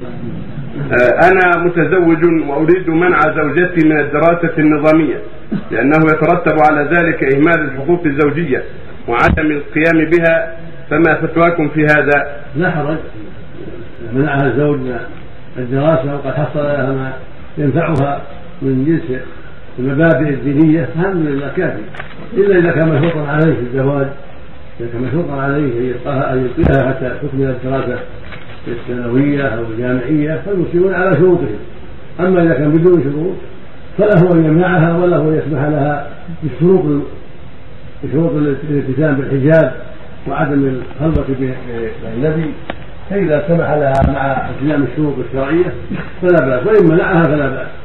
آه، أنا متزوج وأريد منع زوجتي من الدراسة النظامية لأنه يترتب على ذلك إهمال الحقوق الزوجية وعدم القيام بها فما فتواكم في هذا؟ لا حرج. منعها الزوج من الدراسة وقد حصل لها ما ينفعها من جنس المبادئ الدينية الحمد لله كافي إلا إذا كان مشروطا عليه الزواج إذا كان مشروطا عليه أن يلقاها حتى تكمل الدراسة. الثانوية أو الجامعية فالمسلمون على شروطهم. أما إذا كان بدون شروط فله أن يمنعها وله أن يسمح لها بالشروط بشروط الالتزام بالحجاب وعدم الخلوة بالنبي فإذا سمح لها مع التزام الشروط الشرعية فلا بأس وإن منعها فلا بأس.